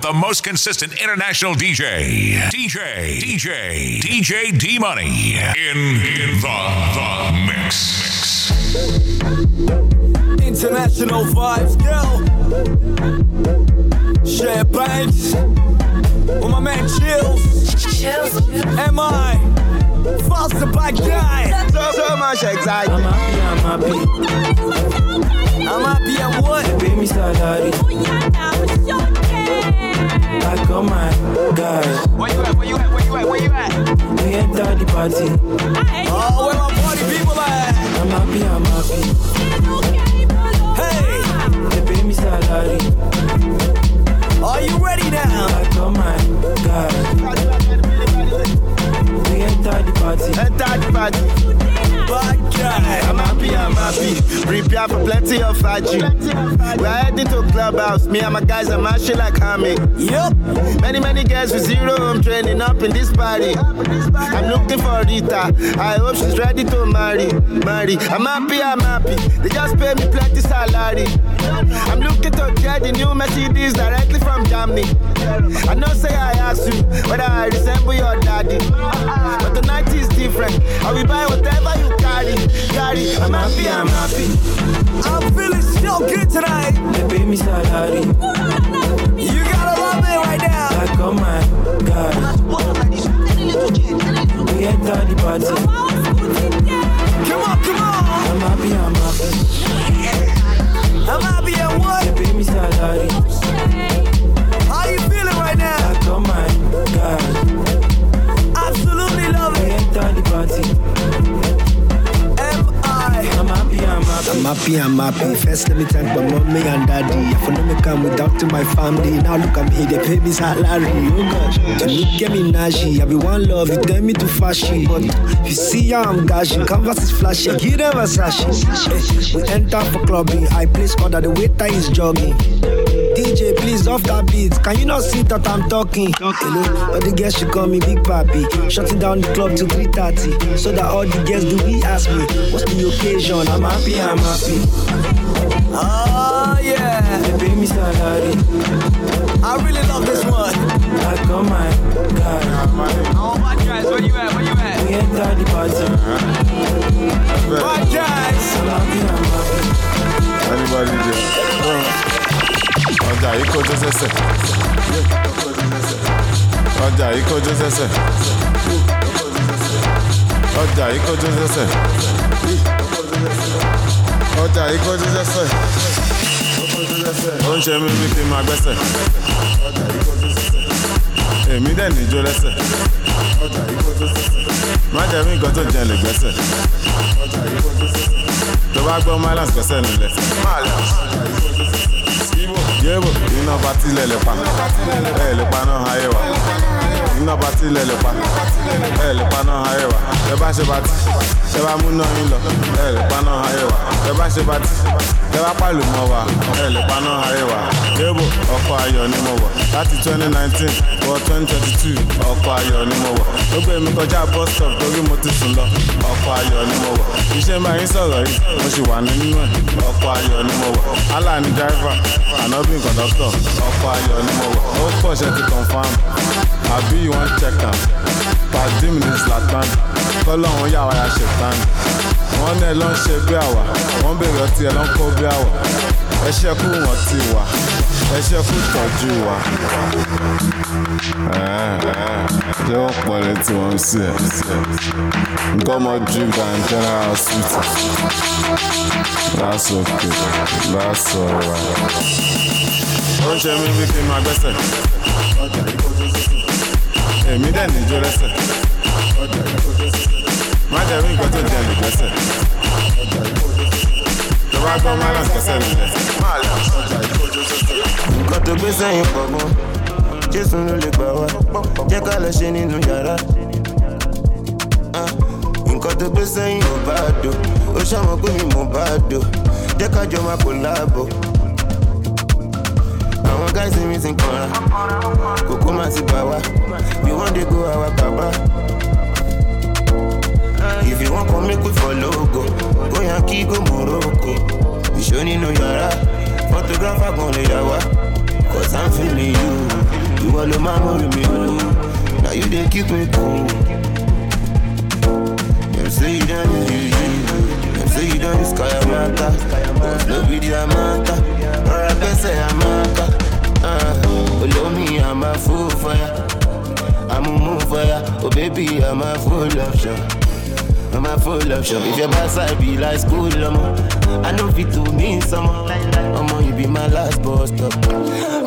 The most consistent international DJ. DJ. DJ. DJ D Money. In, in the, the mix. International vibes, girl. Champagne. With my man Chills. Chills. Am I? Foster by guy. So, so much anxiety. I'm happy, I'm happy. I'm happy at what? Pay me salary. I got oh my guys. Where you at? Where you at? Where you at? Where you at? We enter the party. Oh, where my party people at? I'm happy, I'm happy. Hey, They pay me salary. are you ready now? I got oh my guys. We enter the party. Enter the party. I'm happy, I'm happy. Prepare for plenty of faji. We're heading to clubhouse. Me and my guys are mashing like hammy. Yup. Many, many girls with zero home training up in this party. I'm looking for Rita. I hope she's ready to marry. Marry. I'm happy, I'm happy. They just pay me plenty salary. I'm looking to get the new Mercedes directly from Germany. I know say I asked you whether I resemble your daddy. But tonight is different. I will buy whatever you carry. Carry. I'm happy, I'm happy. I'm feeling so good tonight. They pay me salary. You gotta love it right now. I got oh my guys. We enter the party. Come on, come on. I'm happy, I'm happy. I'm happy at what? They pay me salary. Happy. I'm happy. First, let me thank my mommy and daddy. I for no me come without to my family. Now look at me, they pay me salary. Oh to me get me nashi. I be one love, you tell me to fashion. But you see how I'm gashing, canvas is flashing. Give them Versace. Eh, we enter for clubbing. I place order, the waiter is jogging. DJ, please off that beat. Can you not see that I'm talking? Hello, all the girls should call me Big Papi. Shutting down the club to 3:30, so that all the girls do we ask me, what's the occasion? I'm happy, I'm happy. Oh, yeah. They pay me salary. I really love this one. I got oh my guys. Oh my guys, where you at? Where you at? We enter the party. Bad guys. I'm happy, I'm happy. anybody there. Ọjà yìí kọjú sẹ́sẹ̀. ọjà yìí kọjú sẹ́sẹ̀. ọjà yìí kọjú sẹ́sẹ̀. ọjà yìí kọjú sẹ́sẹ̀. ó ń ṣe mí bí kí n máa gbẹ́sẹ̀. èmi dẹ̀ níjó lẹ́sẹ̀. má jẹ́ mí nǹkan tó jẹ́ lè gbẹ́sẹ̀. tó bá gbọ́ malance gbẹ́sẹ̀ nílẹ̀. yéèbò iná bá tilẹ̀ lè pa. Ẹ̀ lè pa náà ayé wa. Iná bá tilẹ̀ lè pa. Ẹ̀ lè pa náà ayé wa. Ẹ bá ṣe ẹ bá mú náà yín lọ. Ẹ̀ lè pa náà ayé wa. Ẹ bá ṣe bá ti ẹ bá pàlù mọ́ wa. Ẹ̀ lè pa náà ayé wa. Yéèbò ọkọ̀ ayọ̀ ni mo wọ̀. Láti twenty nineteen wọ twenty twenty two ọkọ̀ ayọ̀ ni mo wọ̀. Ó gbé mi kọjá bus stop torí mo ti sùn lọ. Ọkọ̀ ayọ̀ ni mo wọ̀. Iṣẹ́ máa ń sọ̀rọ̀ yìí. Mo sì wà nínú ẹ̀. Ọkọ̀ ayọ̀ ni mo wọ̀. Allah ni driver anobin conductor. Ọkọ̀ ayọ̀ ni mo wọ̀. Ó pọ̀ ṣe ti confam. Àbí you wan check am? Pàdé mi ní zlatan kọ́lọ́hún yà wá ya ṣètàn wọ́n ní ẹ ló ń ṣe bí àwà wọ́n bèrè ọtí ẹ ló ń bí àwà ẹ ṣe kú wọn ti wà. Ẹ ṣe kú tọ́jú wa. ṣé wọ́n pọ̀ létí wọn sí ẹ̀? Nǹkan ọmọ drink and general hospital that's okay. That's alright. ó ń ṣe mí bí kí n máa gbẹ́sẹ̀. Èmi dẹ̀ níjó lẹ́sẹ̀ bá gbọ́ malance gbẹ́sẹ̀ nílẹ̀. nǹkan tó gbé sẹ́yìn pọ̀ jésù ló lè gbà wá. Jẹ́ ká lọ ṣe nínú yàrá. Ah, nǹkan tó gbé sẹ́yìn ò bá dò. Ó ṣàmọ́ mi mò bá dò. Jẹ́ ká jọ máa kò láàbò àwọn gáìsì mi ti ń kanra. Kókó má ti bà wá. Wan dey go our baba. If you wan come make we follow go, go Yankee go Morocco. You Ìṣó nínú yàrá, photographer gan lè yà wá. cause I'm feeling you. You all of my worry me, now you they keep me cool. Them say you done you, them say you done sky a matter, cause no video a matter, or I guess I am matter. Uh, below me, I'm a fool for ya. I'm a move for ya. Oh baby, I'm a full option. I'm a full option. If your backside be like school, I'm I know fit to mean someone. I'ma you be my last boss stop.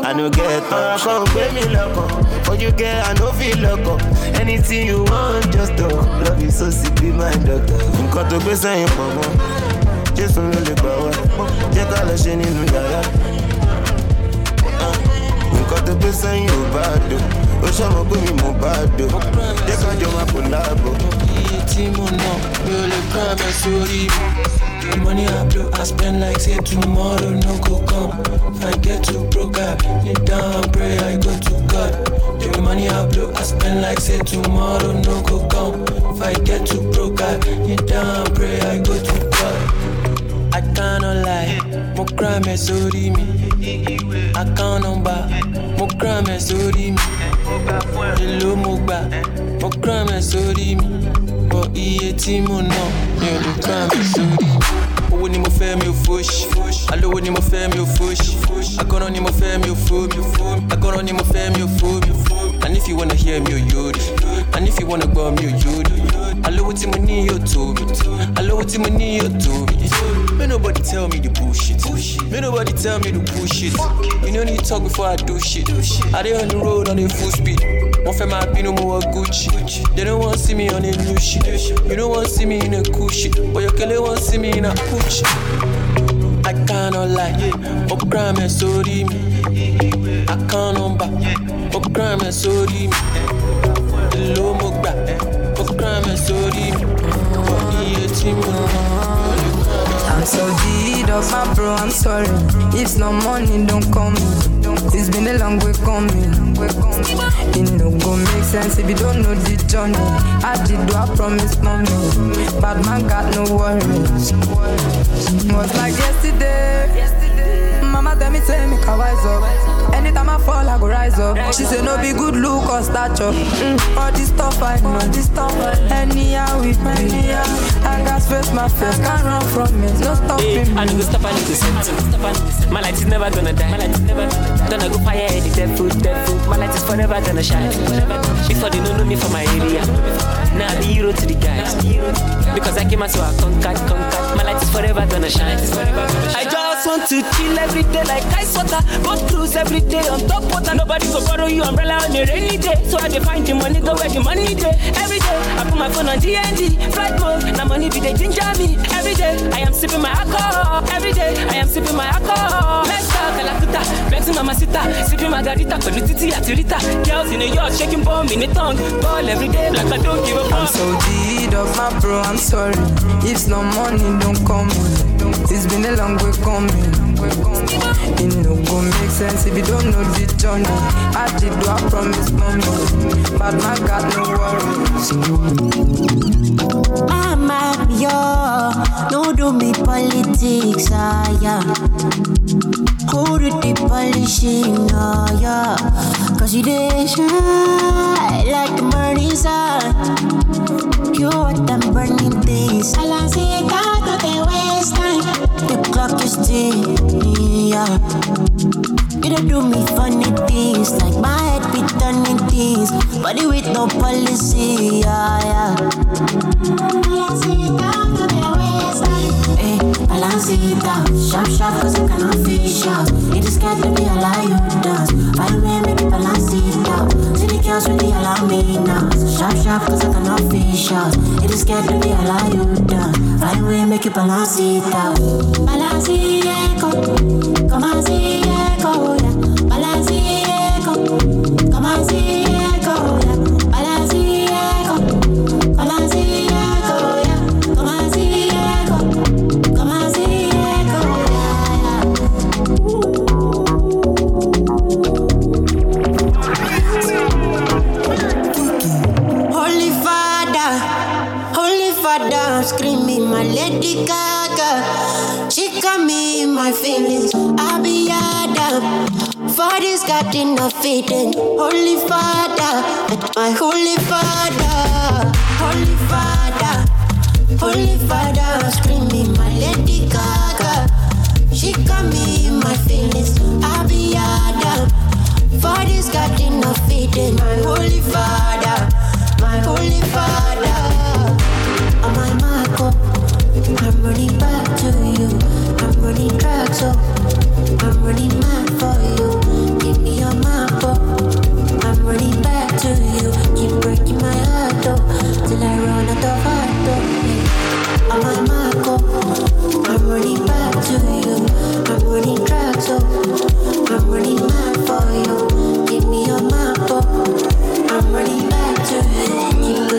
I know get up. Ah, come pay me loco. Oh. What you get, I know feel loco. Oh. Anything you want, just talk. Love you so sick, be my doctor. Nǹkan tó gbé sẹ́yìn pọ̀ mọ́. Jésù ló lè gbà wá. Jẹ́ ká lọ ṣe nínú yàrá. Ah, nǹkan tó gbé sẹ́yìn ò bá dò. Ó ṣàmọ̀ pé mi mò bá dò. Jẹ́ ká jọ máa kò láàbò. Tí mo ná mi ò lè ẹ̀ sórí mi. The money I blow, I spend like say tomorrow no go come. I get too broke, I kneel down pray I go to God. The money I blow, I spend like say tomorrow no go come. If I get too broke, I kneel down pray I go to God. I cannot lie, mo crime sórí mi. Account number, mo crime sórí mi. Èló mo gbà, mo crime sórí mi. Bọ̀ iye tí mo ná, mi ò lè crime ẹ sórí mi. Owó ni mo fẹ́ mi ò fòṣì. Alówó ni mo fẹ́ mi ò fòṣì. Agọ́rán ni mo fẹ́ mi ò fò mi. Agọ́rán ni mo fẹ́ mi ò fò mi. And if you wanna hear me oh, ò yóòdì. And if you wanna gbọ́ mi ò yóòdì. Alówó tí mo ní yóò tó mi. Alówó tí mo ní yóò tó mi. May nobody tell me the bullshit. May nobody tell me the bullshit. You no need talk before I do shit. I dey on the road on a full speed. Wọ́n fẹ́ máa bínú mo wọ Gucci. They don't want to see me on a new shit. You don't want to see me in a cool shit. But your kele want to see me in a Gucci. I cannot lie. Mo crime ẹ sórí mi. Account number. Mo crime ẹ sórí mi. Èló mo gbà. Mo crime sórí mi. Iye tí mo ná. I'm so of my bro, I'm sorry. If no money, don't come. It's been a long way coming. It no go make sense if you don't know the journey. I did what I promise mommy. Bad man got no worries. Was like yesterday. Mama tell me, tell me, can wise up. Anytime I fall, I go rise up. She say no be good look or stature. Mm, all this stuff I know. This stuff anyhow with me. I got face my face, can't run from it. No Hey, stopping I need me. to stop, I need to My light is never gonna die. My light is never gonna go fire the dead food, dead food. My light is forever gonna shine. Before they don't know me from my area. Now I be hero to the guys. Because I came out so I conquered, conquered. My light is forever gonna shine. I just want to chill every day like ice water. Go cruise every day on top water. Nobody go borrow you umbrella on a rainy day. So I dey find the money, go where the money day. Every day I put my phone on DND, flight mode. Now money be they ginger me. Every day I am sipping my alcohol. Every day I am sipping my alcohol. Let's talk Kalakuta, Benzi Mama Sita, sipping margarita, pẹ̀lú títí àti Rita. Girls in New York shaking bomb in the tongue. Ball every day like I don't give a I'm fuck. so deed of my bro, I'm sorry. If no money, don't call me. It's been a long way coming. It no go make sense if you don't know the journey. I did do I promise mommy. Bad man got no worries. Mama, yo, no do me politics, ah, yeah. Who do the polishing, oh, yeah. Cause you dey shine like the morning sun. You are them burning things. I like see it The clock is ticking, yeah. You don't do me funny things like my head be turning things, body with no policy, yeah, yeah. Eh, balance it out, sharp, sharp, cause I cannot fish out. It is scared to be a lie, you dance. Find way, make it balance out. See the girls really allow me now. Sharp, sharp, cause I cannot fish out. It is scared to be a lie, you dance. Find way, make it balance it out. Balance it, go. Come on, see, Gaga. She got me in my feelings. I be Adam the garden of Eden. Holy Father, my Holy Father, Holy Father, Holy Father, screaming my Lady Gaga. She got me in my feelings. I'll be Adam this garden of Eden. My Holy Father, my Holy Father, oh my Marco. I'm running back to you. I'm running track, so I'm running mad for you. Give me your map, oh. I'm running back to you. Keep breaking my heart, oh, till I run out of heart. I'm on my Marco. I'm running back to you. I'm running track, so I'm running mad for you. Give me your map, oh. I'm running back to you.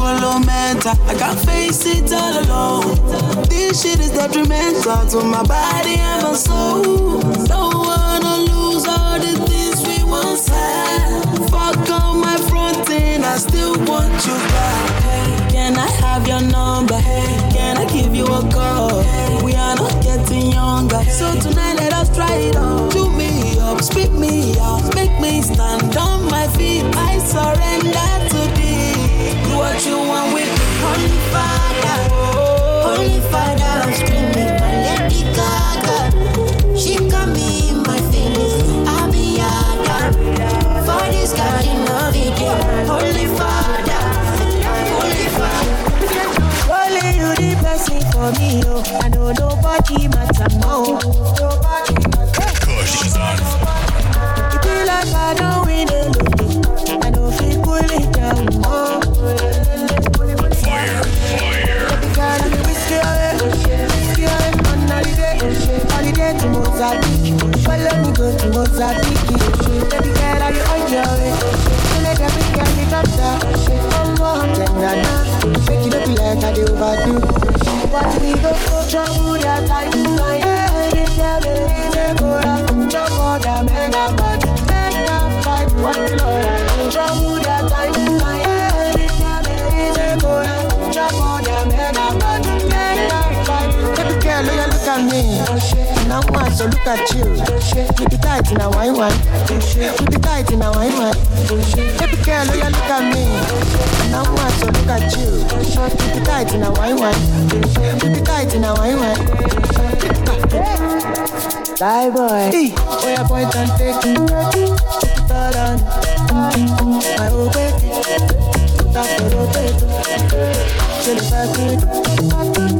Colo, colo, mental. I can't face it all alone. This shit is detrimental to my body and my soul. Don't wanna lose all the things we once had. Fuck on my front end, I still want you back. Hey, can I have your number? Hey, can I give you a call? We are not getting younger, so tonight let us try it on. Chew me up, spit me out, make me stand on my feet. I surrender to thee. Do what you want with me. Holy Father, Holy Father, I'm screaming my Lady Gaga. She got me in my feelings. I'll be Adam for this garden of Eden. Holy Father, Holy Father. Only you the blessing for me, oh. I know nobody matter more. Nobody matter. It be like I don't win a lotto. I know if you pull it down, oh. So look at you. You be tight in a wine wine. You be tight in a wine wine. Baby girl, oh, you look at me. Now one, so look at you. You be tight in a wine wine. You be tight in a wine wine. Die boy. Hey, oh yeah, point and take it. Put it all on. My old baby. That's the rotate. Chill it back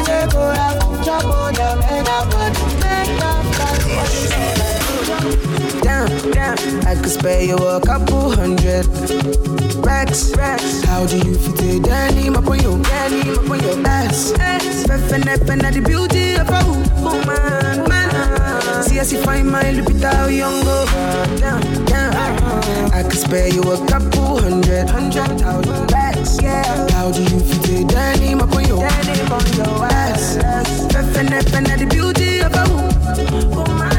girl, your girl up I. Up I and I Damn, damn, I could spare you a couple hundred racks, racks. How do you fit it? Danny, my boy, you, Danny, my boy, your ass. Feffen, feffen, the beauty of a woman, man. See as you find my Lupita younger. Damn, damn, I could spare you a couple hundred, hundred thousand racks. Yeah, how do you fit it? Danny, my boy, you, Danny, my boy, your ass. Feffen, feffen, the beauty of a woman.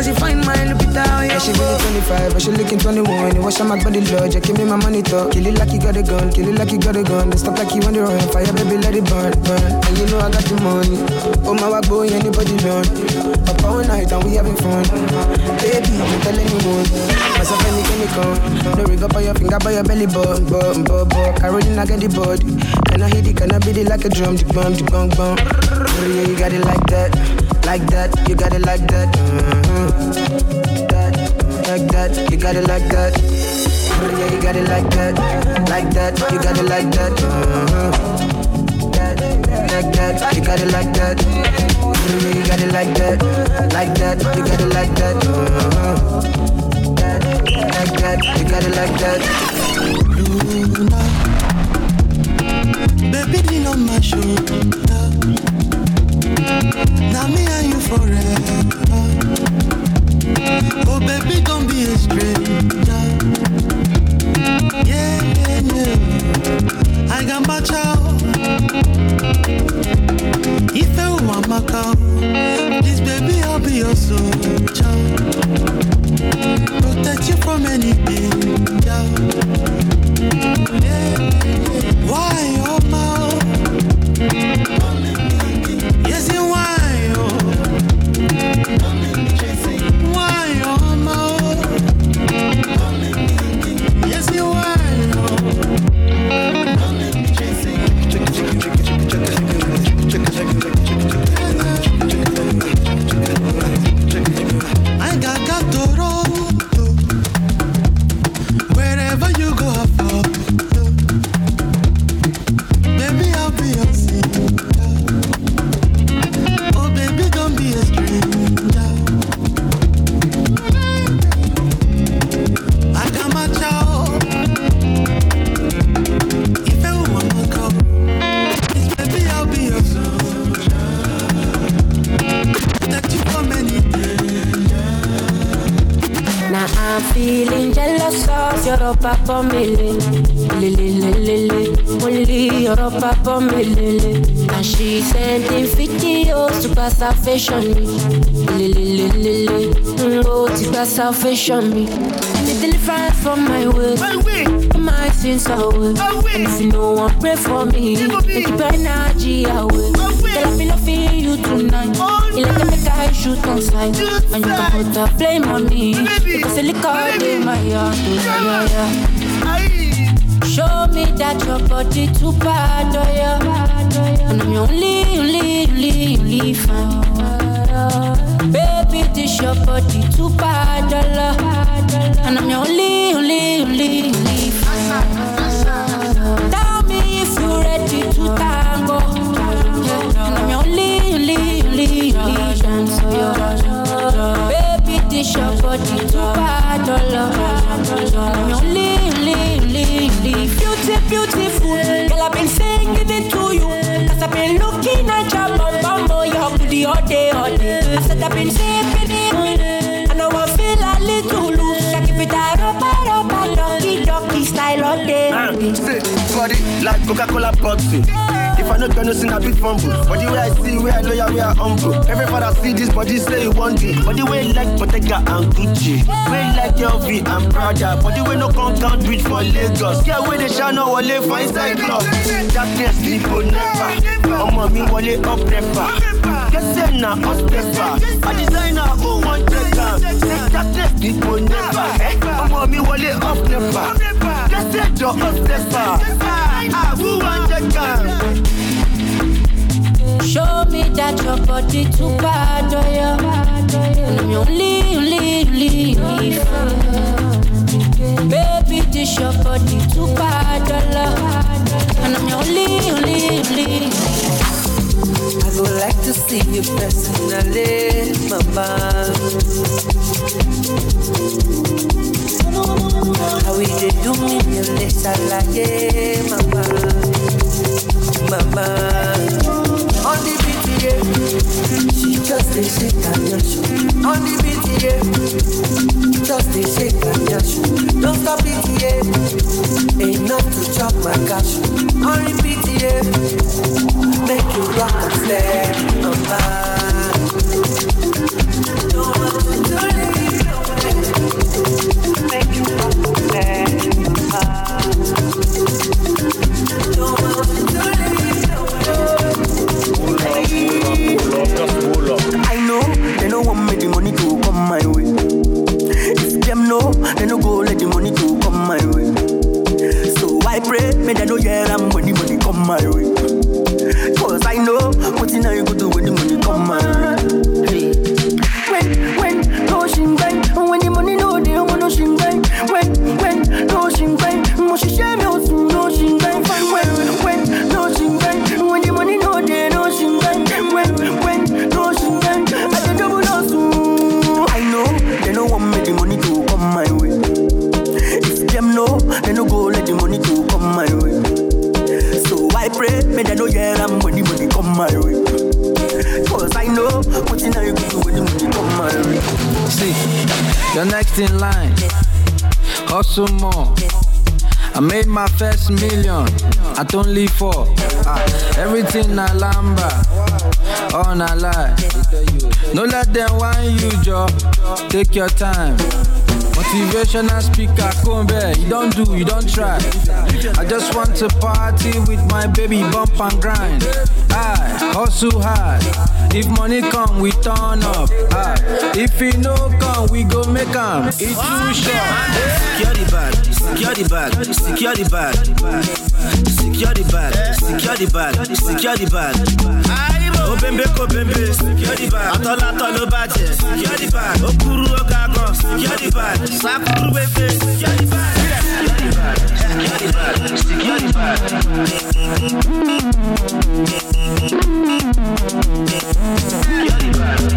As you find my Lupita Yeah, she really 25, but she looking 21. You wash my body, Lord, you give me my money, talk. Kill it like you got a gun, kill it like you got a gun. Don't stop like you on the run. Fire, baby, let it burn, burn. And you know I got the money. Oh, my walk, boy, anybody done. Up all night and we having fun. Baby, I'm telling you one. Myself, any chemical. No rig up on your finger, by your belly button, button, button, button. Caroline, I get the body. Can I hit it, can I beat it like a drum? The bum, the bum, bum. Oh, yeah, you got it like that. Like that, you got it like that. Mm-hmm. That, like that, you got it like that. Yeah, you got it like that. Like that, you got it like that. Mm-hmm. That, like that, you got it like that. Yeah, you got it like that. Like that, you got it like that. Mm-hmm. That, like that, you got it like that. Luna, baby, lean on my shoulder. Now me and you forever. Oh, baby, don't be a stranger. Yeah, yeah, yeah. I got my child. If I want my cow, please, baby, I'll be your soldier. Protect you from any danger. Yeah, why, oh, my? Of your papa mele, lele lele, only your papa mele. And she sending videos to pass her fashion me, lele lele, oh to pass her fashion me. The deliverance from my way, my sins away. And if you no one pray for me, keep your energy away. I be loving you tonight. Oh. You like to make I shoot on sight, and you can put the blame on me. Because the liquor in my heart, oh yeah, yeah. Show me that your body too bad, oh yeah. And I'm your only, only, only, only fan. Oh, baby, this your body too bad, oh yeah. And I'm your only, only, only, only This your body too bad, oh yeah. I'm your only, only, only beauty, beautiful. Girl, I've been singing it to you. Cause I've been looking at your bum bum, oh, your booty all day, all day. I said I've been sipping it. I know I feel a little loose. Like if it a rubber, rubber, doggy, doggy style all day. Say, body like Coca-Cola boxing. I know gonna sing a bit fumble. But the way I see, where I know you, where I humble. Every father see this body say you want it. But the way like Bottega and Gucci. Way like LV and Prada. But the way no come count bridge for Lagos. Yeah, where they shall know wale for inside club. Darkness sleep on never. Ọmọ mi wọlé up never. Kẹsẹ̀ na us never. A designer who want am. Say darkness sleep on never. Ọmọ mi wọlé up never. Kẹsẹ̀ jọ us never. Ah, who want check am? Show me that your body too bad, oh yeah. And I'm your only, only, only. Baby, this your body too bad, oh yeah. And I'm your only, only, only. I would like to see you personally, mama. How we dey do me in the salaye, mama, mama. On the BTA, she just dey shake and yash. On the BTA, just dey shake and yash. Don't stop BTA, enough to chop my cash. On the BTA, make you rock and stay, mama. Don't want to do it. My way. Cause I know what in I go do when money come my way. See, You're next in line. Hustle more. I made my first million at only four. Ah, everything na lamba, all na lie. No let them whine you, Joe. Take your time. Motivational speaker, come back. You don't do, you don't try. I just want to party with my baby, bump and grind. I hustle hard. If money come, we turn up. Ah, if it no come, we go make make 'em. It's too short. Secure the bag, secure the bag, secure the bag. Secure the bag, secure the bag, secure the bag. Bẹ́ńbẹ́ kò bẹ́ńbẹ́, secure the bag. Ló secure the bag, secure the bag.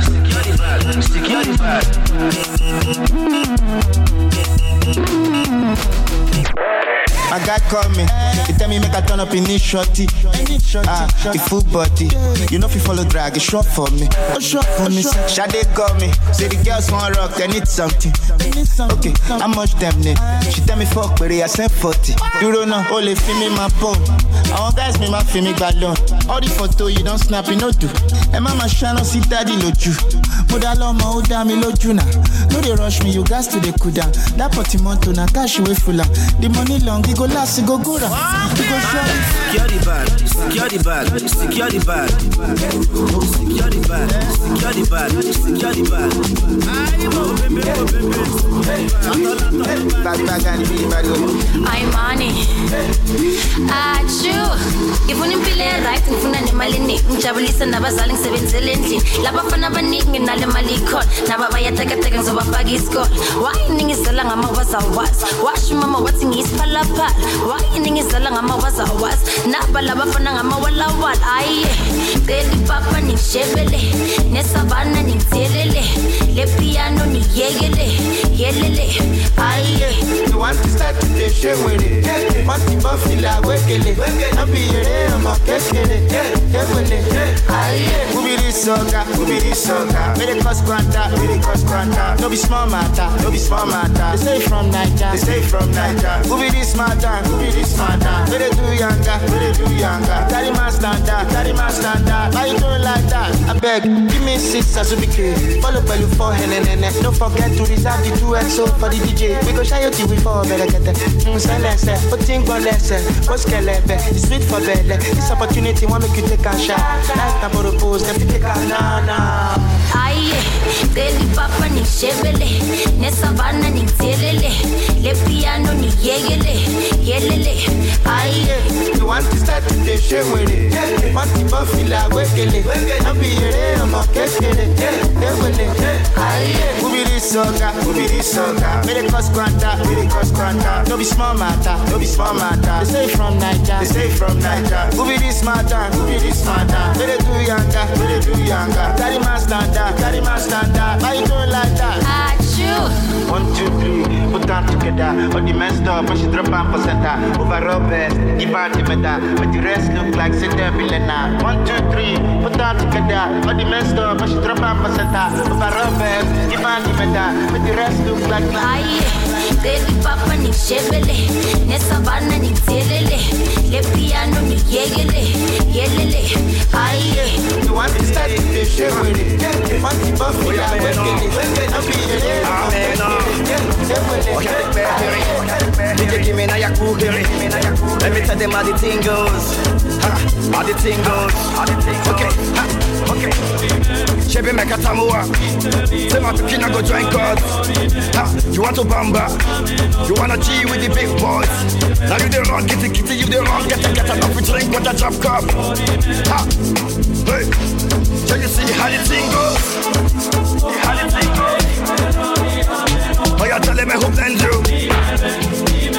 Secure bag, secure bag. My guy call me, he tell me make I turn up in this shorty. Ah, the full body. You know if you follow drag, it's short for me. Oh, short for me. Shade call me, say the girls want rock, they need something. Okay, how much them need? She tell me fuck, but I sent 40. You don't know, only feel me my phone. Àwọn guys máa fi mi gbà lọ. All the photo you don't snap, you no do. Má máa ṣáná sí dádì lójú. Mo dá lọ́mọ, ó dá mi lójú náà. No dey rush me, you gats to cool down. That portmanteau na cash wey full am. The money long, e go last, e go go round. E go sure. Secure the bag, secure the bag, secure the bag. Secure the bag, secure the bag, secure the bag. Ó bẹ́ńbẹ́ kò bẹ́ńbẹ́. Bag bag and the bag I'm money. Achu. Ngifuna impilo nemali eningi ngijabulise nabazali ngisebenzele endlini. Labafana abaningi nginale mali ikhona. Naba bayatekateka ngizobafaka isikole. Washo wathi ngiyisiphalaphala naba labafana ngama walawala aye. Cela ipapa nesavana le piano niyekele yelele be Who be this soca? Who be this soca? Wey dey cause kwanta? Wey dey cause kwanta? No be small matter. No be small matter. They say from Naija. They say from Naija. Who be this matter? Who be this matter? Wey dey do yanga? Wey dey do yanga? Carry my standard. Carry my standard. Why you doing like that? Abeg, give me six azubike. Follow pẹ̀lú four henenene. Don't forget to reserve the two XO for the DJ. We go ṣayọ till we fall bẹ̀rẹ̀kẹ̀tẹ̀. Nsẹ̀lẹ̀sẹ̀, ó ti ń gbọ́ lẹ́sẹ̀, ó skẹlẹ̀bẹ̀, it's sweet for bẹ̀lẹ̀. This opportunity wan make you take a shot. For the pose, take a na na. aye cela ipapa ningishebele nesavana ningithelele le piano niyekele yelele aye You want to start to share with it. Want to buff feel like wekele. No be ere ọmọ kékeré. Ewele. Who be this soca? Who be this soca? Wey dey cause kwanta? Wey dey cause kwanta? No be small matter. No be small matter. They say from Naija. They say from Naija. Who be this matter? Who be this? Wey dey do yanga? Dey do yanga? Carry my standard. Carry my standard. Why you doing like that? One, two, three, put them together. All the messed up, when she drop am for center. Overall best, give her the medal. But the rest look like them billionaire. One, two, three, put them together. All the messed up, when she drop am for center. Overall best, give her the medal. But the rest look like aye cela ipapa ningishebele nesavana ningithelele le piano niyekele yelele aye You want to start to dey share with it. Want to buff it like wekele. No be ere DJ give me now your cookery. Let me tell them how the thing goes. How the thing goes. Okay, okay. Shebi make a tamua. Say my pikin go join God. You want to bamba? You wanna G with the big boys? Now you the wrong, kitty kitty, you the wrong, get a get enough with drink with a drop cup. Ha, hey, so you see how the thing goes? How the thing goes? Oh, you tell them I hope then do.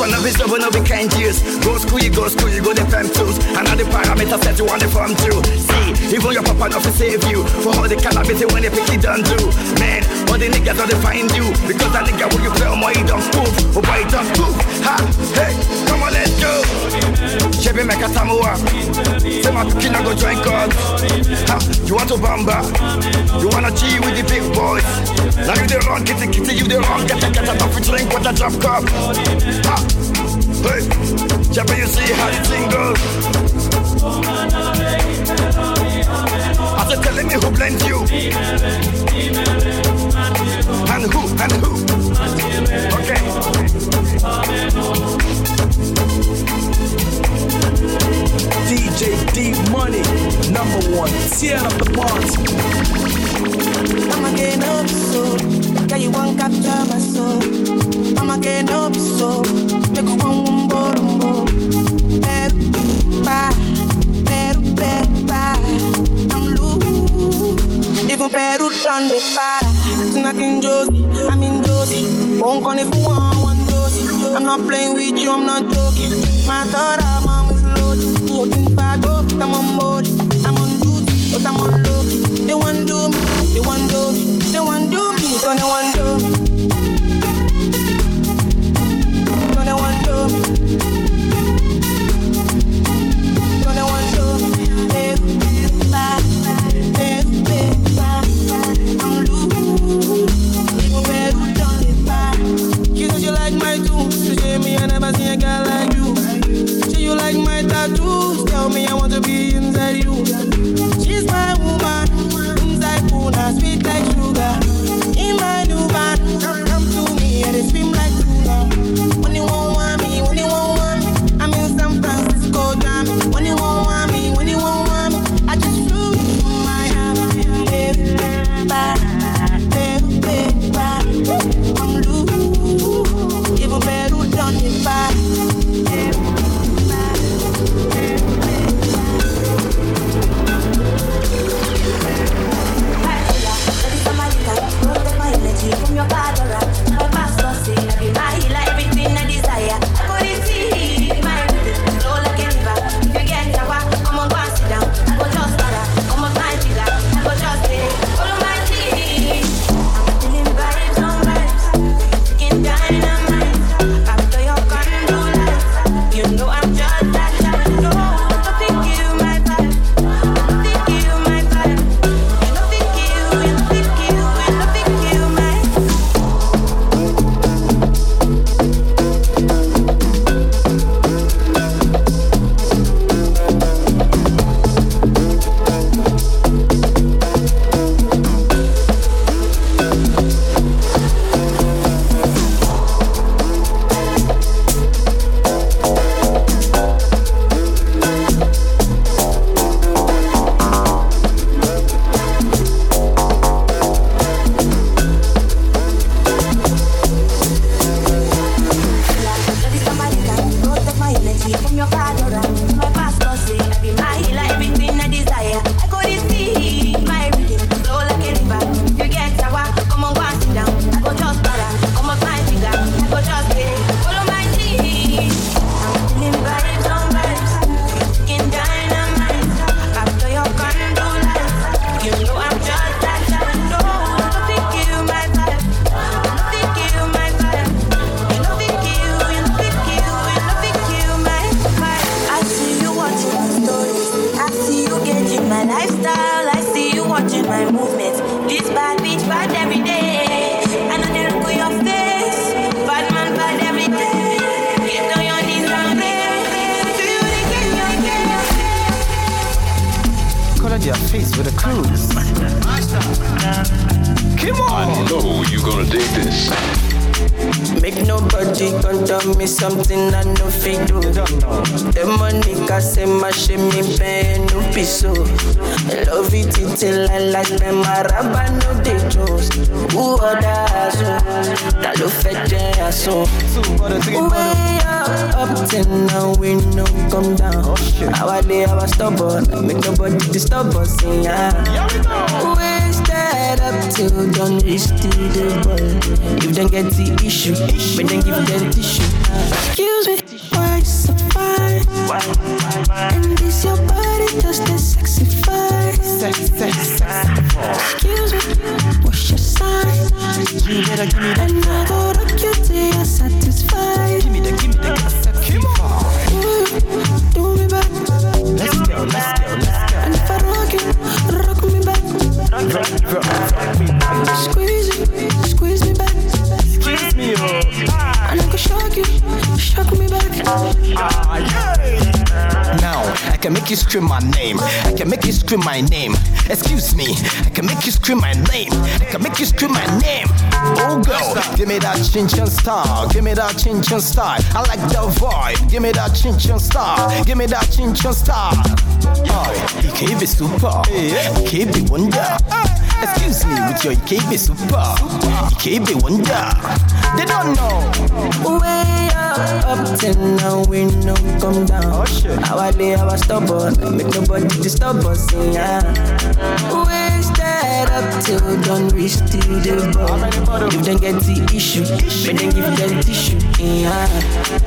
one of his seven of the kind years. Go school, you go school, you go the fam tools. And all the you want to form to. See, even your papa not to save you. For all the calamity when they pick it done do. Man, all the niggas don't define you. Because that nigga will you play on my he don't. Oh boy, he don't. Ha, hey on, let's make a Samoa. Say my kid go join God. Ha, you want to bamba? You wanna chill with the big boys? Now you the wrong, kitty kitty, you the wrong. Get a get a tough drink with a drop cup. Ha, hey, Chebe, you see how the thing goes. I said, telling me who blends you. And who, and who. Okay. DJ D Money, number one, tear up the bars. I'm again up so, yeah you want capture my soul. I'm again up so, make you one wumbo rumbo. Peru, pa, Peru, Peru, pa. I'm loose, even Peru done the para. Tonight in Josie, I'm in Josie. Won't call if you want one Josie. I'm not playing with you, I'm not joking. My thought I'm load. Looking oh, I'm on board. I'm on duty, but I'm on low. They want do me, they want do me, they want do me, so they want do me. So they want do me. So they want do me. You you like my. You say me, I never seen a girl like you. You like my tattoos. Tell me I want to be inside you. She's my woman. Inside Puna, sweet like sugar. In my new van, come to me and they swim like tuna. When you your father, love it till I like them my rabba no de jones. Who others? That lo fetch aso. Way up, up till now we no come down. Our day was stubborn, make nobody disturb us. Yeah. Wasted up till don't reach to the ball. If them get the issue, but then give them tissue. Excuse me, and your body sexy what's your sign? Give me I. Give me that, give me that, Let's go, let's go, let's go. And if I rock you, rock me back. Rock, rock, rock me back. Squeeze. Now, I can make you scream my name. I can make you scream my name. Excuse me, I can make you scream my name. I can make you scream my name. Oh, girl, give me that chin chin style. Give me that chin chin style. I like the vibe. Give me that chin chin style. Give me that chin chin style. Oh, you keep it super. You keep it wonder. Excuse me with your KB super. You keep it wonder. They don't know. Way up, till now we no come down. Oh shit. Our day, our stubborn. Make nobody disturb us. Yeah. Wasted up till done reach to the ball. If them get the issue, but then give them tissue. Yeah.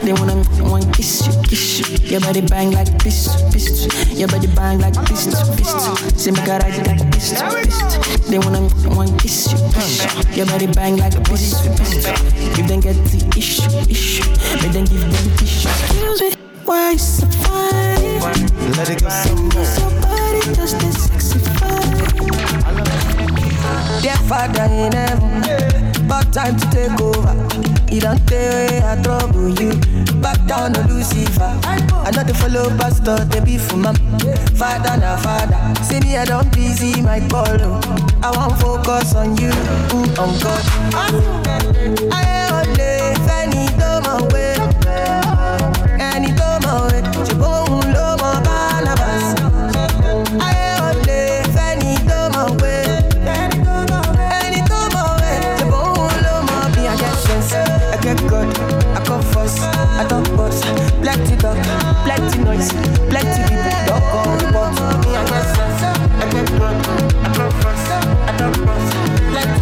They wanna one kiss you, kiss you. Your body bang like this, this. Your body bang like this, this. Say a ride like this, this. They wanna one kiss you, kiss you. Your body bang like this, this. If them get the issue, issue, but then give them tissue. Excuse me, why so fine? Let it go some more. Father in heaven, about time to take over. You don't way I trouble you. Back down to Lucifer. I know the follow pastor, they be for mom. Father na father. See me, I don't busy my call. oh. I want focus on you, mm, on God. I only plenty noise, plenty people. Don't call the boss. Me I get sense. I get good. I come first. I don't bust. Plenty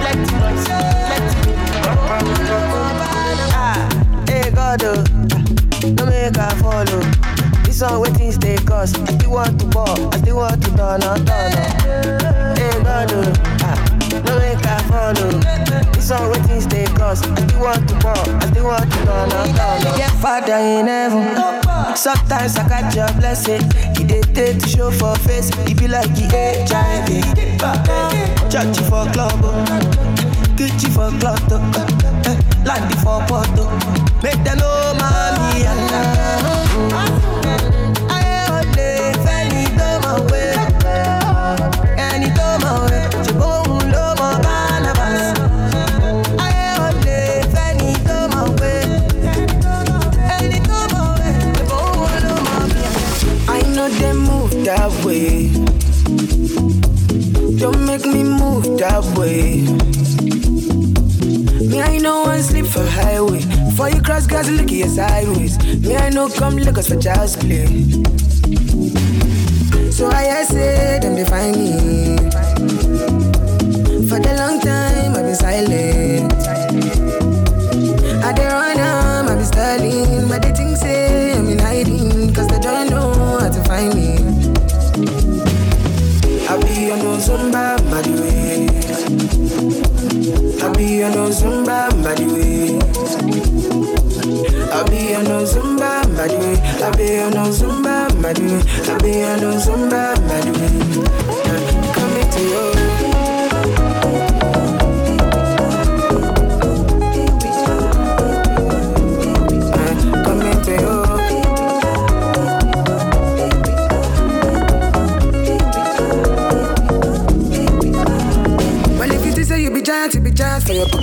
plenty noise, plenty people. Don't call the boss. Ah, hey God, oh, no make I follow. This one waiting stay cause I still want to ball, I still want to turn on, turn on. Hey God, oh, ah, no make I follow. This one waiting stay cause I still want to ball, I still want to turn on, turn on. Father in heaven. Sometimes I catch your blessing. He dey take to show for face. He be like the HIV. Church for club, oh. Kitchen for club, oh. Eh, Landy for photo. Make them know mommy I that way. Don't make me move that way. Me, I know one sleep for highway. For you cross gas, look your sideways. Me, I know come look us for child's play.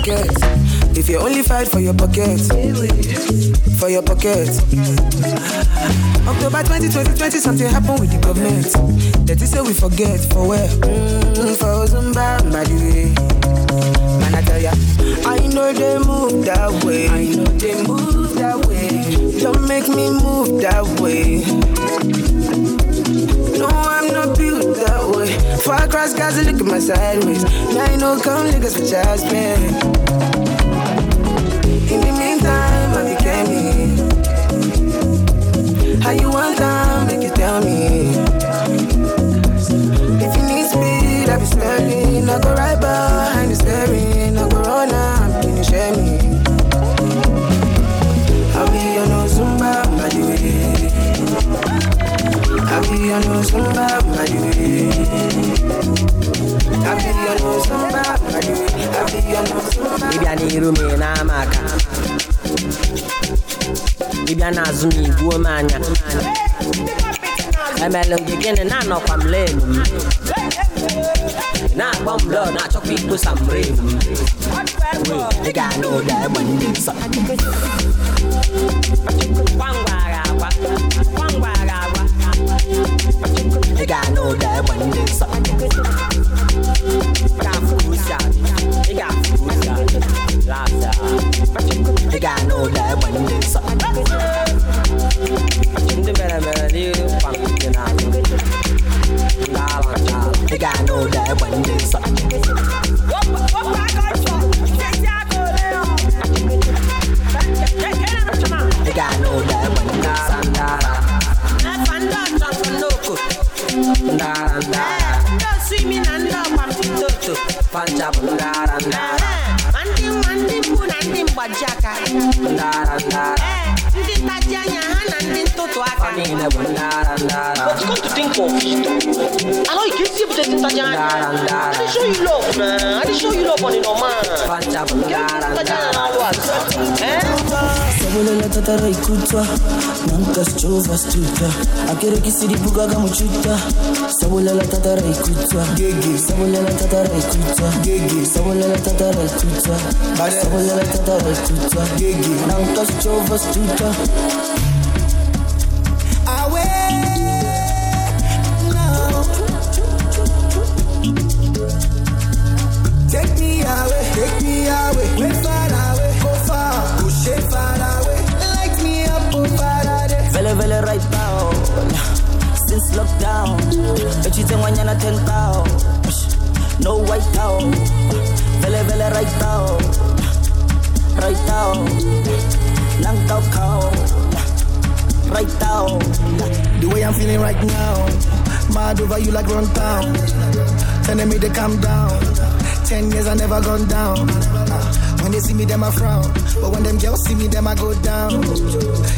Pocket. If you only fight for your pocket, for your pocket. October 2020, 20 something happened with the government. That is say we forget for where? Mm, for Zumba, by the way. Man, I tell ya, I know they move that way. I know they move that way. Don't make me move that way. Far across guys, look at my sideways. Me, I know come niggas for just man. In the meantime, I became me. How you want time, make you tell me. If you need speed, I be smelling. I go right behind the steering. I go run be on no samba, by the way. I no the way. I be on no samba. ịbịa n'iru m ị na-ama aka ịbịa n'azụ m igbuo m anya emelụ gị gịnị na-anọkwa m lenu m Ị na-agba m blọd na-achọkwa ikposa m renu m ị ga-anụ ụda egbe ndị nsọ Kwangwa agha agwa kwangwa agha agwa ị ga-anụ ụda egbe ndị nsọ ị ga-afụ ka o si adị ị ga-afụ ka o si adị Lasa. ị ga-anụ ụda egbe ndị nsọ ndị mere mere n'ihu kwam pancha bụ ndara ndara ma ndị nwa ndị mbụ na ndị mgbaji aka ndara ndara ndị ntaji anya ha na ndị ntụtụ aka. Niile bụ ndara ndara But come to think of? It, I know you can see the ntaji anya. Ndara I ndara dey show you love na I dey show you love on the normal. Pancha bụ ndara ntaji anya ndara na-alụ atụ eh Sabolela tatara ikutwa Nanka stova stuta. Akere kisiri buga gamuchuta Sabolela tatara ikutwa Gege Sabolela tatara ikutwa Gege Sabolela tatara ikutwa Sabolela tatara ikutwa Gege Nanka stova stuta Take Echite ngwanyana 10,000 No white out Vele vele right now Right now Lang tao kao Right now The way I'm feeling right now, mad over you like Runtown. Telling me to calm down. Ten years I never gone down. When they see me, them I frown. But when them girls see me, them I go down.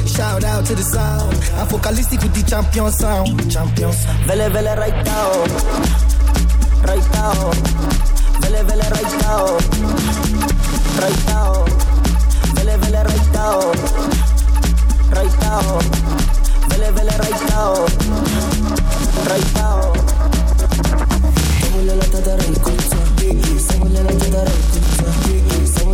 Shout out to the sound. I'm focalistic with the champion sound. Champion sound. Vele vele right now Right now Vele vele right now Right now Vele vele right now Right now Vele vele right now Right now Sabolela tatara ikutwa Sabolela tatara ikutwa Sabolela tatara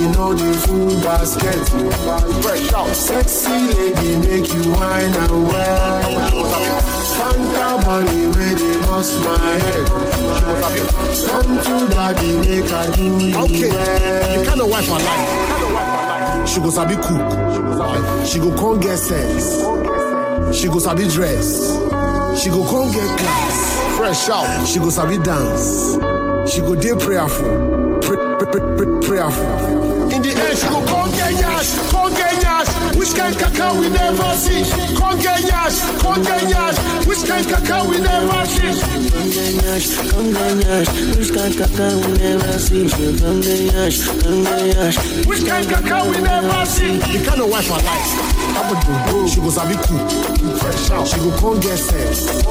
Talking on the full basket. Fresh out. Sexy lady make you wine and well. Fanta money where they bust my head. Come to daddy make I do you Okay, you kind of wife my life. She go sabi cook. She go come get sense. She go sabi dress. She go come get class. Fresh out. She go sabi dance. She go dey prayerful. Pray, pray, pray, pray, prayerful. In the end, she go come get yash, come get yash. Which kind cacao we never see? Come get yash, come get yash. Which kind cacao we never see? Congañas, congañas, buscan caca we never see. Congañas, congañas, Which kind cacao we never see? The kind of wife I like. I'm a do. She go sabi cook. Fresh out. She go come get sense.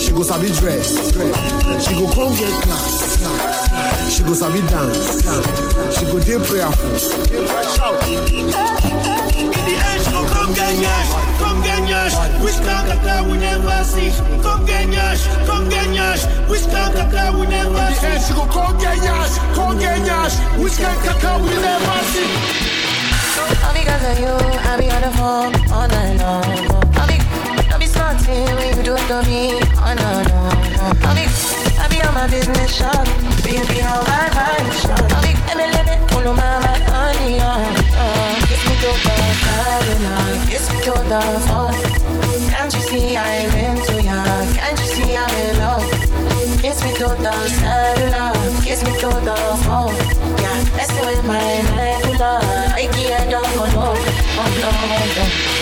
She go sabi dress. She go come get class. She go sabi dance. She go dey prayerful. Fresh out. In the end, she gon' come get yash, come get yash. Which kind of guy we never see? Come get yash, come get yash. Which kind of we never see? she go come get yash, come get yash. Which kind cacao we never see? All because of you, I be on the phone all night long. All be, thing when you do it to me. Oh no no no. I be, I be on my business, shawty. Baby, how I find shawty. I be, let me let me pull on my my honey, oh. Kiss me to the sky, kiss me to the floor. Can't you see I'm into ya? Can't you see I'm in love? Kiss me to the sky, kiss me to the floor. Yeah, that's the way my life will love. I can't don't go no, oh no, no.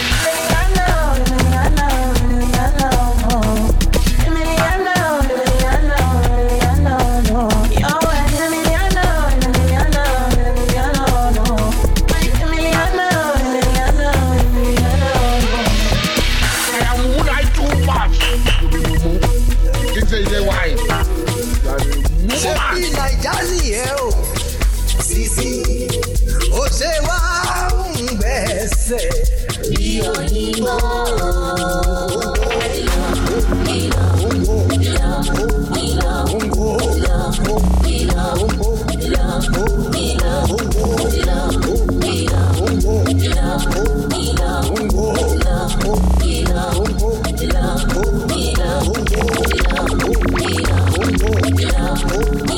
Oh.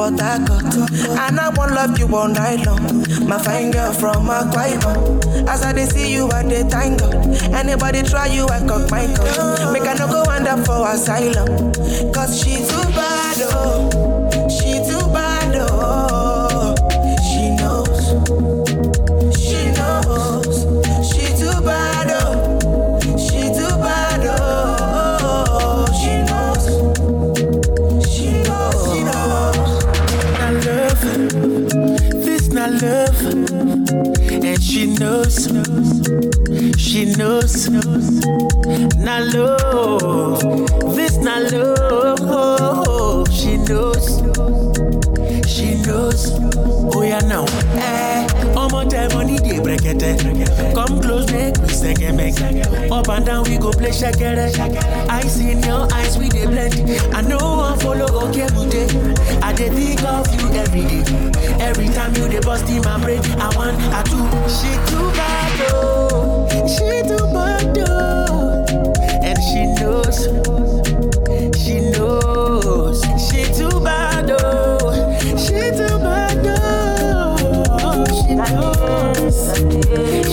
Port Harcourt, and I won't love you all night long. My fine girl from Ibom. As I dey see you, I dey thank God. Anybody try you, I got my gun. Make I no go up for asylum, cause she too bad, oh. She knows, she knows, not love, this not love, she knows, she knows. Oh yeah now, eh, ọmọ tẹ money dey brekete, come close make we sekeme, up and down we go play shekere, I see in your eyes we dey blend, I know wan follow okay, okebute, I dey think of every day, every time you dey bust in my brain, I want I do, she too bad oh, she too bad oh, and she knows, she knows, she too bad oh, she too bad oh, she knows,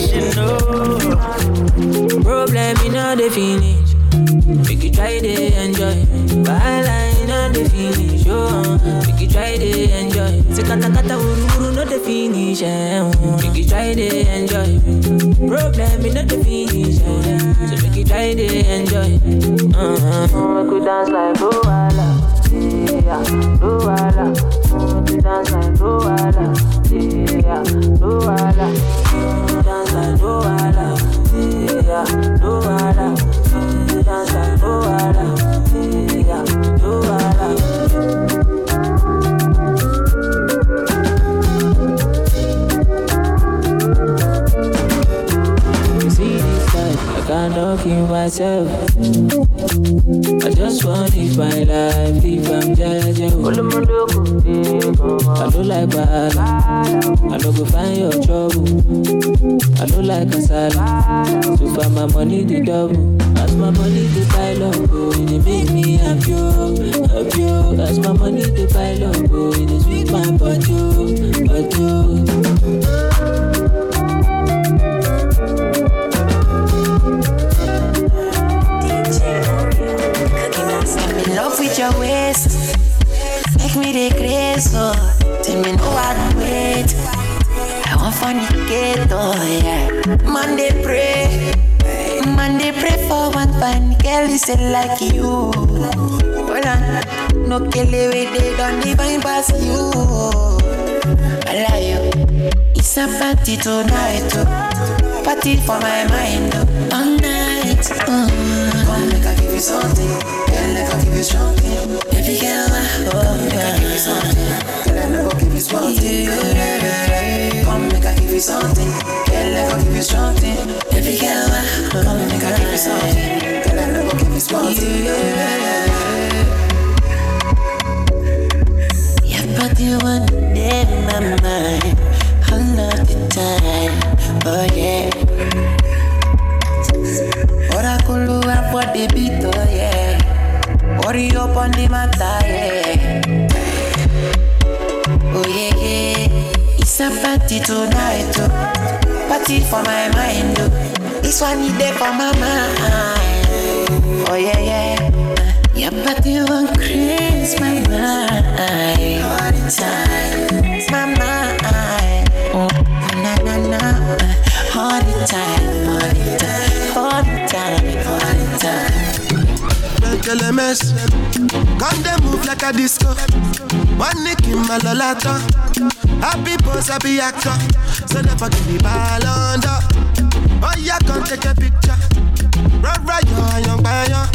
she knows. Problem in all the finish. Make you try to enjoy. Bala in all the finish. Oh, make you try to enjoy. Say kata no the finish. Make you try to enjoy. Problem in all the finish. So make you try to enjoy. Uh-huh. Make you dance like Luala. Yeah, Luala. Make you dance like Luala. Yeah, Luala. Dance like Luala. Yeah, Luala. Dance like Luala. Yeah, Luala. Cannot kill myself. I just want to live my life, if I'm judging. I don't like bad, I don't go find your trouble. I don't like kasala, so far my money the double. As my money the pile up, oh, it make me happy, oh, happy. oh. As my money the pile up, oh, it sweet my body, oh, body. oh. Your ways. Make me the oh. Tell me no don't wait. I want fornicate, oh yeah. Monday pray. Monday pray for one fine girl, is like you? Hold on. No kill it they don't even pass you. I lie you. It's a party tonight, oh. Party for my mind, oh. All night, oh. Come make I give you something. I you something. Baby girl, make I give you something. Girl, I never give you something. Come make I give you something. Girl, I give you something. Baby girl, oh, come make I give you something. Girl, I never give you something. Your body one day in my mind, all of the time. Oh yeah. Oracle for the beat, oh yeah. Worry up on the matter, yeah. Oh yeah, yeah. It's a party tonight, oh. Party for my mind, oh. This one need there for my mind. Oh yeah, yeah. Your body won't crease my mind all the time. My mind. Oh, na na na. All the time, all the time, all the time, all the time. Mess. Come they move like a disco. One nick in my lolata. Happy boss, happy actor. So never give me ball under. Oh yeah, come take a picture. Right, right, yo, young buyer.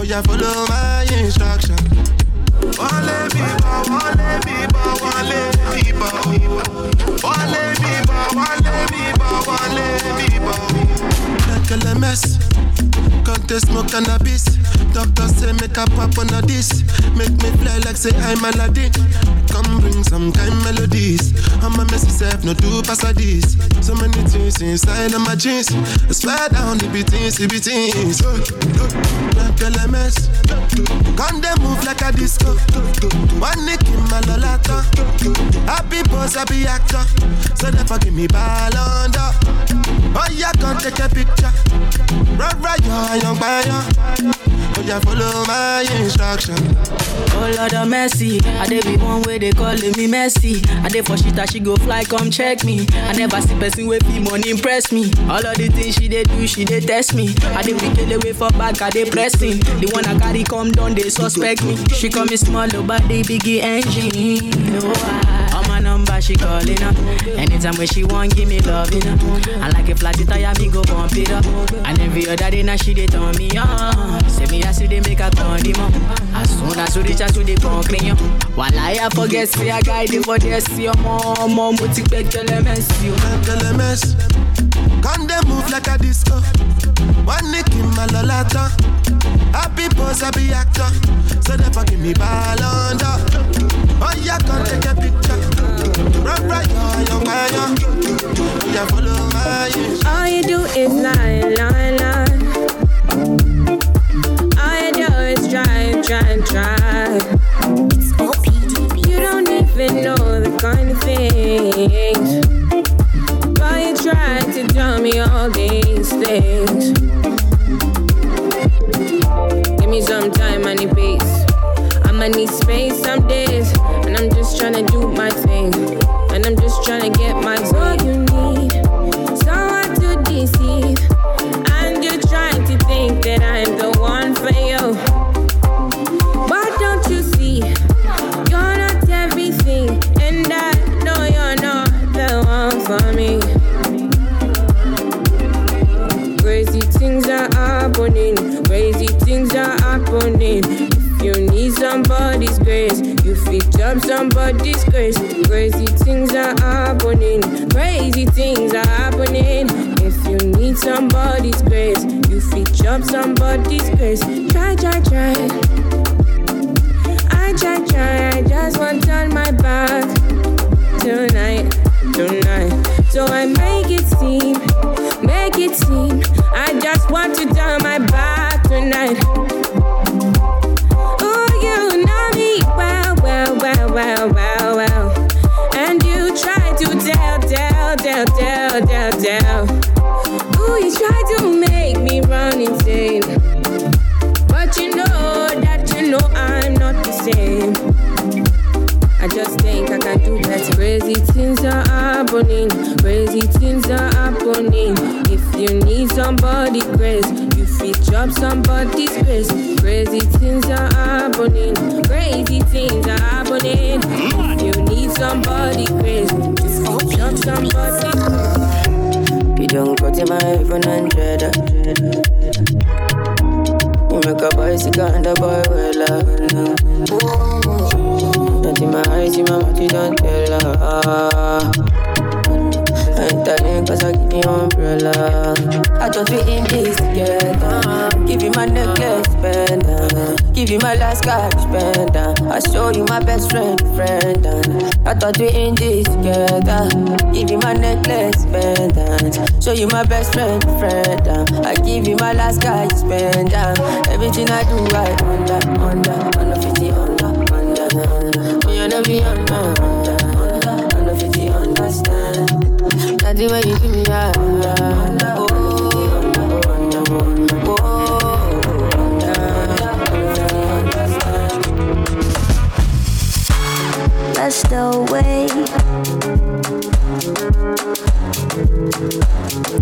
Oh yeah, follow my instruction. Wale biba, wale biba, wale biba. Wale biba, wale biba, wale biba. Like a mess. They smoke cannabis? Doctor say make a pop on a this. Make me fly like say I'm Aladdin. Come bring some kind melodies. I'm a messy self, no do pass this. So many things inside of my jeans. I swear down, it be things, it be things. Girl, mess. Come they move like a disco. One nick in my lolata. Happy boss, happy actor. So never give me ball under. Oh, yeah, come take a picture. Right, yo, young buyer. Oh, follow my instruction. Oh Lord of mercy, I dey be one way they calling me messy. I dey for shit she go fly, come check me. I never see person with be money impress me. All of the things she dey do, she dey test me. I dey wicked away for back, I dey pressing. The one I carry come down, they suspect me. She call me small, oh, but they biggie engine. No, I, on my number she calling up. Anytime when she want, give me love, you. I like a flat tire, me go bump it up. And every other day now she dey turn me on. Say me I see they make a condiment. As soon as we reach out to the concrete, while I forget, see guy dey for there, see your mom, mom, mo ti pẹ́ kẹlẹ́ mẹ́sì o. Kẹlẹ́ mẹ́sì. Come they move like a disco. One nick in my lolata. Happy boss, happy actor. So never give me ball under. Oh yeah, come take a picture. Right, right, yo, young fire. Yeah, follow my All you do is lie, lie, lie. All you do is try, try, try. You don't even know the kind of things. Me all these things? Give me some time, I need peace. I'ma need space some days, and I'm just trying to do my thing, and I'm just trying to get my. Somebody's grace. Crazy things are happening, crazy things are happening. If you need somebody's grace, you fit up somebody's grace. Try, try, try. I try, try, I just want to turn my back tonight, tonight. So I make it seem, make it seem. I just want to turn my back tonight. Happening. Crazy things are happening. If you need somebody grace, you fit drop somebody's grace. Crazy things are happening. Crazy things are happening. If you need somebody grace, you fit drop somebody's grace. You don't cut my iPhone 100 You make a bicycle and a boy well Not in my eyes, in my mouth, you don't tell her telling cause I give you umbrella. I just be in this together Give you my necklace, pendant Give you my last cash, pendant I show you my best friend, friend. I thought we in this together. Give you my necklace, pendant Show you my best friend, friend. I give you my last cash, pendant Everything I do, I under, under Under 50, under, under, under under, under, under the way you do me, Let's go away.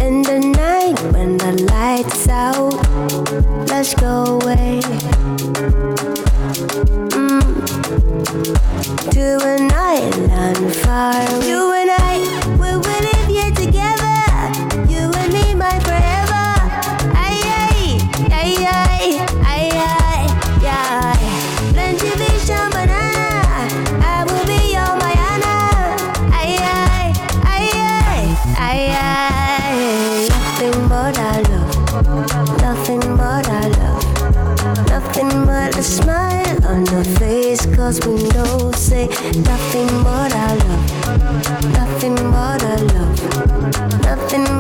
In the night when the lights out, let's go away. Mm. To an island far. You and I, we Cause we know, say, nothing but our love. Nothing but our love. Nothing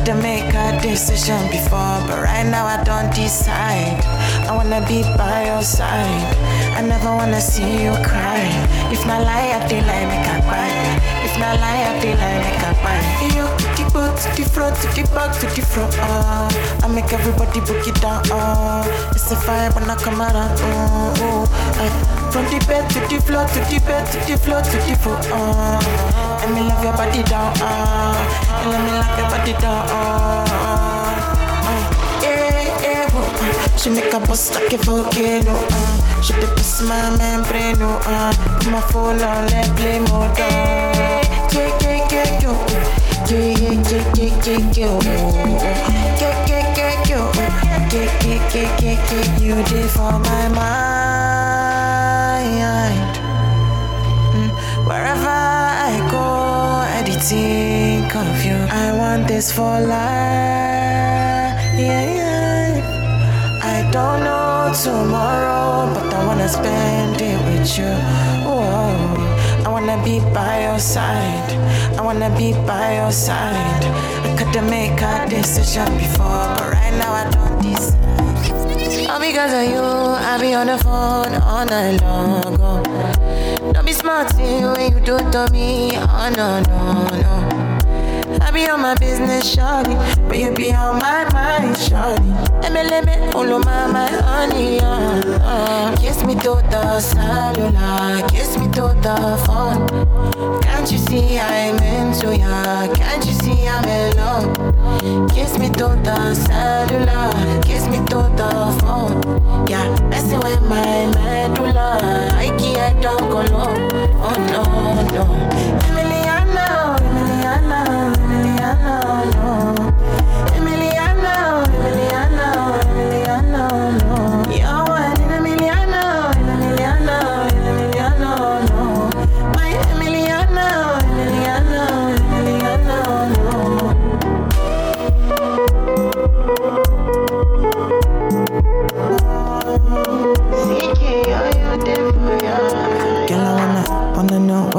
Couldn't make a decision before, but right now I don't decide. I wanna be by your side. I never wanna see you cry. If not lie, I feel like make a buy. If not lie, I feel like make a buy. You the back to the front, to the back to the front. Uh, I make everybody book it down. Uh, it's a fire when I come around. Uh, uh, uh, from the bed to the floor, to the bed to the floor, to the floor. Uh, let me love your body down. Uh, and let me love your body down. Uh, uh, yeah, yeah, whoa, uh, she make a bust like a volcano. Uh, she dey bust my membrane. Uh, my phone on, let play mode. Uh, yeah, yeah, yeah, yo. Yeah, yeah, yeah, yeah, yeah, yo. Yeah, yeah, yeah, yo. Yeah, yeah, yeah, yeah, yeah. You did for my mind. Think of you. I want this for life. Yeah, yeah. I don't know tomorrow, but I wanna spend it with you. Whoa. I wanna be by your side. I wanna be by your side. I couldn't make a decision before, but right now I don't decide. All because of you, I be on the phone all night long. Oh. Be smart when you do to me. Oh no, no, no. I be on my business, shawty, but you be on my mind, shawty. Let me, of my, my honey, uh, uh. Kiss me to the cellular, kiss me to the phone. Can't you see I'm into ya? Can't you see I'm in love? Kiss me to the cellular, kiss me to the phone. Yeah, messing with my medulla. I can't go low. Oh no, no. Emiliana, Emiliana, Emiliana, no.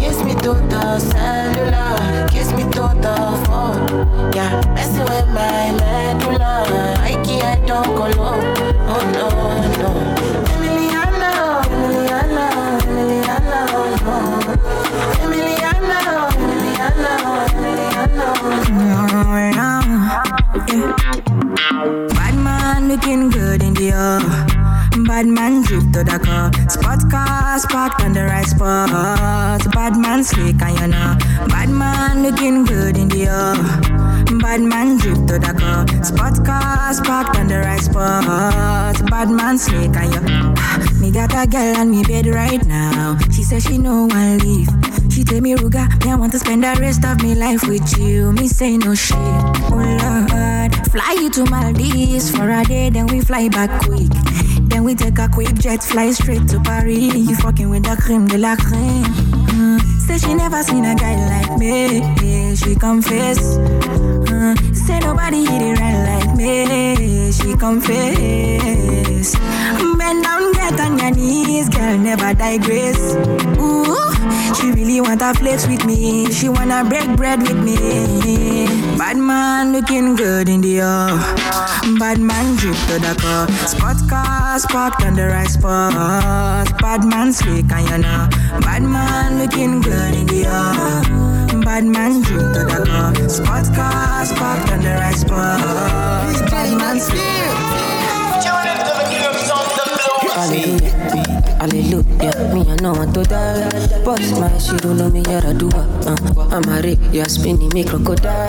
Kiss me to the cellular, kiss me to the phone. Yeah, messing with my medulla. I can't don't. Oh no, no. Emiliana. Bad man looking good in the. Bad man drip to the car. Spot cars parked on the right spot. Bad man slick and you know. Bad man looking good in the air. Bad man drip to the car. Spot cars parked on the right spot. Bad man slick and you. Me got a girl on me bed right now. She says she know I leave. She tell me Ruga, me I want to spend the rest of my life with you. Me say no shit. Oh Lord, fly you to Maldives for a day, then we fly back quick. Then we take a quick jet, fly straight to Paris. You fucking with the cream de la creme. Mm. Say she never seen a guy like me. She confess. Mm. Say nobody hit it right like me. She confess. Bend down, get on your knees, girl, never digress. Ooh, she really want a flex with me. She wanna break bread with me. Bad man looking good in the air. Bad man drip to the car. Spot cars parked on the right spot. Bad man slick and you know. Bad man looking good in the air. Bad man drip to the car. Spot cars parked on the right spot. Bad man sleep. Hallelujah, hallelujah. Me I know want to die. Boss my shit don't know me yara do uh, I'm a rip, you spinning me crocodile.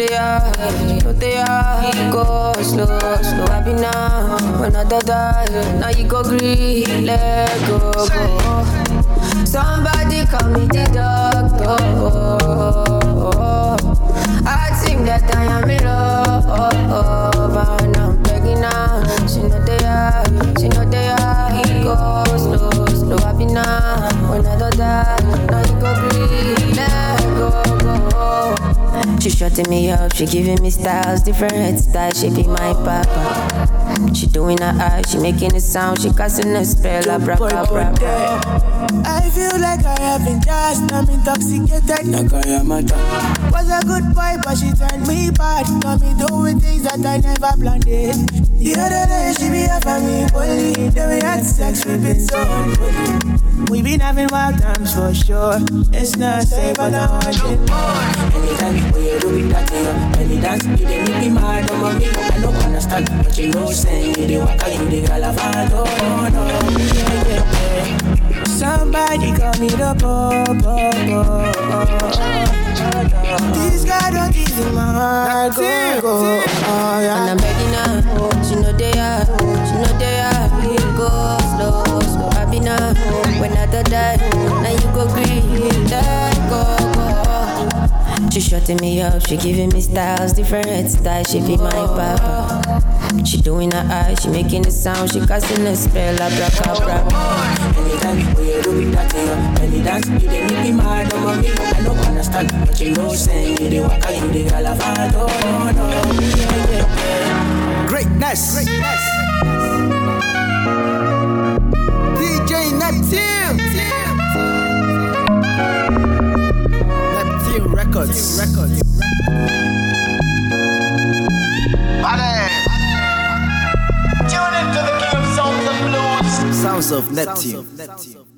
They are, they are. Go slow, slow, be now. When I die, now you go green, let go, go. Somebody call me the doctor. Go. She me up, she giving me styles, different hairstyles. She be my papa. She doing her art, she making a sound, she casting a spell, abracadabra. I feel like I have been just, I'm intoxicated. Nakayamata. Was a good boy, but she turned me bad. Got me doing things that I never planned it. The other day, she be up on me, bully. Then we had sex, we been so unholy. We been having wild times for sure. It's not safe, but I did more. Anytime we do it, that thing, any dance, you dey make me mad, on me. I don't understand, but you know, saying you the waka, you the galavado, no, yeah, yeah, yeah. Somebody call me the popo. This guy don't give my heart, go, go. Oh, yeah. And I'm begging her, she know they are, she know they are. Go slow, slow, I be. When I don't die, now you go green, let go, go. She shutting me up, she giving me styles, different hairstyles. She be my papa. She doing her eyes, she making the sound, she casting a spell, abracadabra. Anytime we do it, that thing, any dance, you dey make me mad, on me. I don't understand, but you know, saying you the waka, you the galavado, no, no, yeah, yeah, yeah. Greatness. Greatness. Neptune. Neptune Records. Records. Tune into the king of sounds and blues. Sounds of Neptune.